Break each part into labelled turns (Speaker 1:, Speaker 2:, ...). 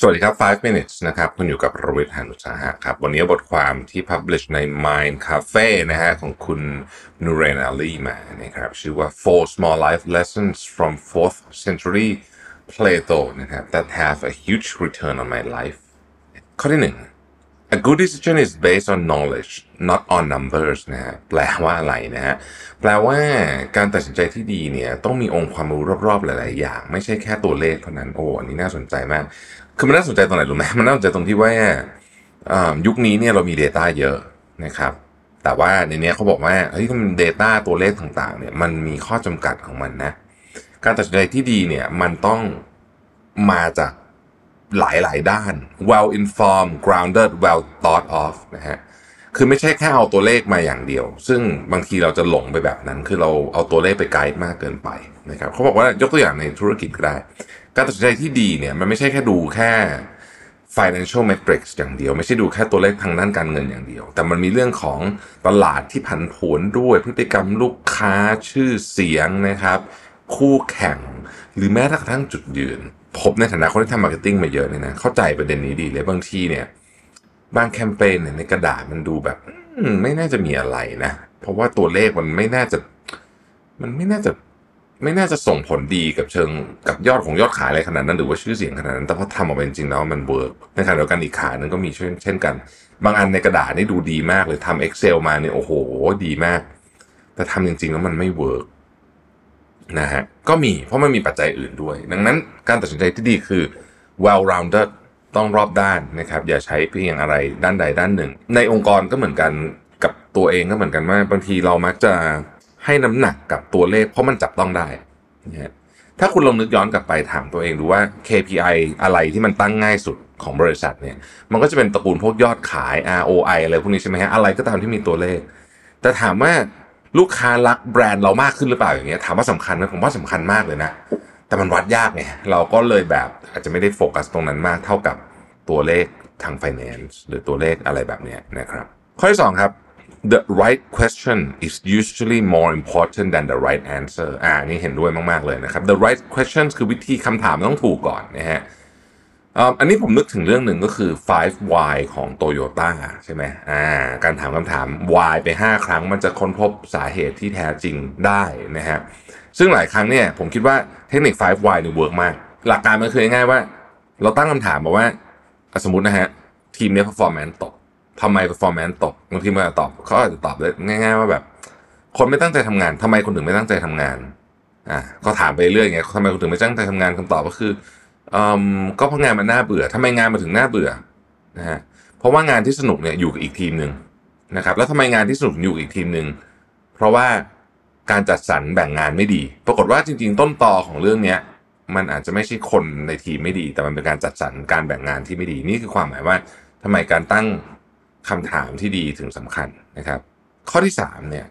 Speaker 1: สวัสดีครับ 5 minutes นะครับ คุณอยู่กับรวิทย์หานุสาหะครับ วันนี้บทความที่ publish ใน Mind Cafe นะฮะของคุณนูเรนาลีมานะครับ ชื่อว่า Four Small Life Lessons from Fourth Century Plato นะครับ that have a huge return on my life ข้อที่หนึ่ง A good decision is based on knowledge not on numbers นะฮะแปลว่าอะไรนะฮะแปลว่าการตัดสินใจที่ดีเนี่ยต้องมีองค์ความรู้รอบๆหลายๆอย่าง ไม่ใช่แค่ตัวเลขเท่านั้นโอ้อันนี้น่าสนใจมาก คือมันน่าสนใจตรงไหนรู้ไหมมันน่าสนใจตรงที่ว่าอ่ายุคนี้เนี่ยเรามี Data เยอะนะครับ แต่ว่าในนี้เขาบอกว่าเฮ้ยมัน Data ตัวเลขต่างๆเนี่ยมันมีข้อจำกัดของมันนะ การตัดสินใจที่ดีเนี่ยมันต้องมาจาก หลายหลายๆ ด้าน well informed grounded well thought of นะฮะคือไม่ใช่แค่เอาตัวเลขมาอย่างเดียว ซึ่งบางทีเราจะหลงไปแบบนั้น คือเราเอาตัวเลขไปไกด์มากเกินไปนะครับเขาบอกว่ายกตัวอย่างในธุรกิจก็ได้ การตัดสินใจที่ดีเนี่ยมันไม่ใช่แค่ดูแค่ financial metrics อย่างเดียว ไม่ใช่ดูแค่ตัวเลขทางด้านการเงินอย่างเดียว แต่มันมีเรื่องของตลาดที่ผันผวนด้วยพฤติกรรมลูกค้าชื่อเสียงนะครับ คู่แข่ง หรือแม้กระทั่งจุดยืน ผมในฐานะคนที่ทำ marketing มาเยอะเนี่ยนะเข้าใจประเด็นนี้ดีเลยบางทีเนี่ยบางแคมเปญเนี่ยในกระดาษมันดูแบบไม่น่าจะมีอะไรนะ เพราะว่าตัวเลขมันไม่น่าจะ มันไม่น่าจะไม่น่าจะส่งผลดีกับเชิงกับยอดของยอดขายอะไรขนาดนั้น หรือว่าชื่อเสียงขนาดนั้น แต่พอทำออกมาจริงแล้วมัน work ในขณะเดียวกันอีกขาหนึ่งก็มีเช่นเช่นกัน บางอันในกระดาษนี่ดูดีมากเลยทำ Excel มาเนี่ยโอ้โห ดีมาก แต่ทำจริงๆแล้วมันไม่ work นะฮะก็มีเพราะมันมีปัจจัยอื่นด้วย ดังนั้นการตัดสินใจที่ดีคือ well rounded ต้องรอบด้านนะครับ อย่าใช้เพียงอะไรด้านใดด้านหนึ่ง ในองค์กรก็เหมือนกันกับตัวเองก็เหมือนกันว่าบางทีเรามักจะให้น้ำหนักกับตัวเลข เพราะมันจับต้องได้นะฮะถ้าคุณลองนึกย้อนกลับไปถามตัวเองดูว่า KPI อะไรที่มันตั้งง่ายสุดของบริษัทเนี่ย มันก็จะเป็นตระกูลพวกยอดขาย ROI อะไรพวกนี้ใช่ไหมฮะอะไรก็ตามที่มีตัวเลข แต่ถามว่า ลูกค้ารักแบรนด์เรามากขึ้นหรือเปล่าอย่างเงี้ยถามว่าสำคัญไหมผมว่าสำคัญมากเลยนะ แต่มันวัดยากไงเราก็เลยแบบอาจจะไม่ได้โฟกัสตรงนั้นมากเท่ากับตัวเลขทาง finance หรือตัวเลขอะไรแบบเนี้ยนะครับ ข้อที่สองครับ the right question is usually more important than the right answer อ่านี่เห็นด้วยมาก ๆ เลยนะครับ the right questions คือวิธีคำถามต้องถูกก่อนนะฮะ อันนี้ผมนึกถึงเรื่องหนึ่งก็คือ5 why ของ Toyota ใช่ไหมอ่าการถามคำถาม why ไป 5 ครั้งมันจะค้นพบสาเหตุที่แท้จริงได้นะฮะซึ่งหลายครั้งเนี่ยผมคิดว่าเทคนิค5 why เนี่ย work มาก หลักการมันคือง่ายๆว่า เราตั้งคำถามมาว่า สมมตินะฮะทีมเนี้ย performance ตกทำไม performance ตกบางทีมันจะตอบเขาอาจจะตอบได้ง่าย ๆ ว่าแบบ คนไม่ตั้งใจทำงานทำไมคนถึงไม่ตั้งใจทำงานอ่าก็ถามไปเรื่อยไงทำไมคนถึงไม่ตั้งใจทำงานคำตอบก็คือ ก็เพราะงานมันน่าเบื่อทำไมงานมันถึงน่าเบื่อนะฮะเพราะว่างานที่สนุกเนี่ยอยู่กับอีกทีมหนึ่งนะครับ แล้วทำไมงานที่สนุกอยู่อีกทีมหนึ่งเพราะว่าการจัดสรรแบ่งงานไม่ดี ปรากฏว่าจริง ๆ ต้นตอของเรื่องเนี้ยมันอาจจะไม่ใช่คนในทีมไม่ดี แต่มันเป็นการจัดสรรการแบ่งงานที่ไม่ดีนี่คือความหมายว่าทำไมการตั้งคำถามที่ดีถึงสำคัญนะครับ ข้อที่สามเนี่ย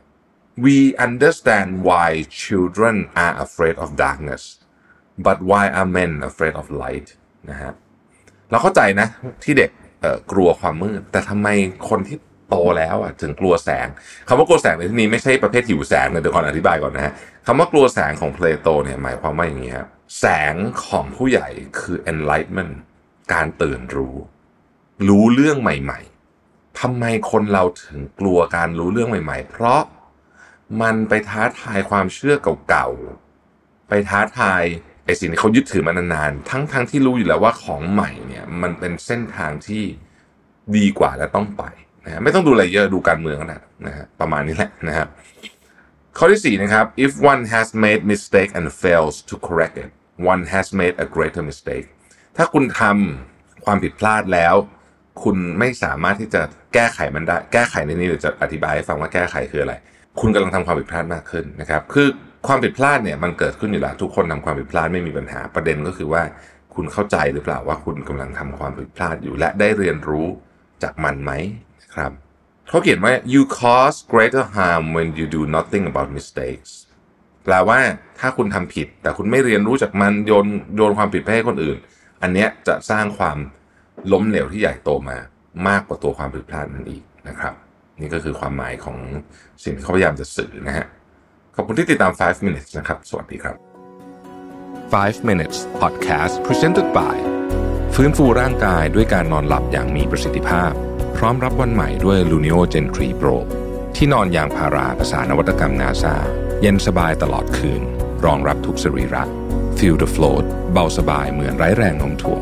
Speaker 1: we understand why children are afraid of darkness but why are men afraid of light นะฮะเราเข้าใจนะที่เด็กเอ่อกลัวความมืด แต่ทำไมคนที่โตแล้วอะถึงกลัวแสงคำว่ากลัวแสงในที่นี้ไม่ใช่ประเภทหิวแสงนะเดี๋ยวก่อนอธิบายก่อนนะฮะคำว่ากลัวแสงของเพลโตเนี่ยหมายความว่าอย่างนี้ครับแสงของผู้ใหญ่คือ enlightenment การตื่นรู้ รู้เรื่องใหม่ ๆทำไมคนเราถึงกลัวการรู้เรื่องใหม่ ๆ เพราะมันไปท้าทายความเชื่อเก่าๆไปท้าทาย ไอสิ่งที่เขายึดถือมานานๆ ทั้งๆทที่รู้อยู่แล้วว่าของใหม่เนี่ยมันเป็นเส้นทางที่ดีกว่าและต้องไปนะฮะไม่ต้องดูอะไรเยอะดูการเมืองก็ได้นะฮะประมาณนี้แหละนะครับข้อที่สี่นะครับ if one has made mistake and fails to correct it one has made a greater mistake ถ้าคุณทำความผิดพลาดแล้ว คุณไม่สามารถที่จะแก้ไขมันได้ แก้ไขในนี้เดี๋ยวจะอธิบายให้ฟังว่าแก้ไขคืออะไร คุณกำลังทำความผิดพลาดมากขึ้นนะครับ คือ ความผิดพลาดเนี่ยมันเกิดขึ้นอยู่แล้วทุกคนทำความผิดพลาดไม่มีปัญหาประเด็นก็คือว่าคุณเข้าใจหรือเปล่าว่าคุณกำลังทำความผิดพลาดอยู่และได้เรียนรู้จากมันไหมนะครับเขาเขียนว่า you cause greater harm when you do nothing about mistakes แปลว่าถ้าคุณทำผิด แต่คุณไม่เรียนรู้จากมันโยนโยนความผิดไปให้คนอื่น อันเนี้ยจะสร้างความล้มเหลวที่ใหญ่โตมามากกว่าตัวความผิดพลาดนั่นอีกนะครับ นี่ก็คือความหมายของสิ่งที่เขาพยายามจะสื่อนะฮะ ขอบคุณที่ติดตาม 5 minutes นะครับ สวัสดีครับ
Speaker 2: 5 minutes podcast presented by ฟื้นฟูร่างกายด้วยการนอนหลับอย่างมีประสิทธิภาพ พร้อมรับวันใหม่ด้วย Luno Gen 3 Pro ที่นอนยางพาราภาษานวัตกรรมนาซาเย็นสบายตลอดคืน รองรับทุกสรีระ Feel the float เบาสบายเหมือนไร้แรงโน้มถ่วง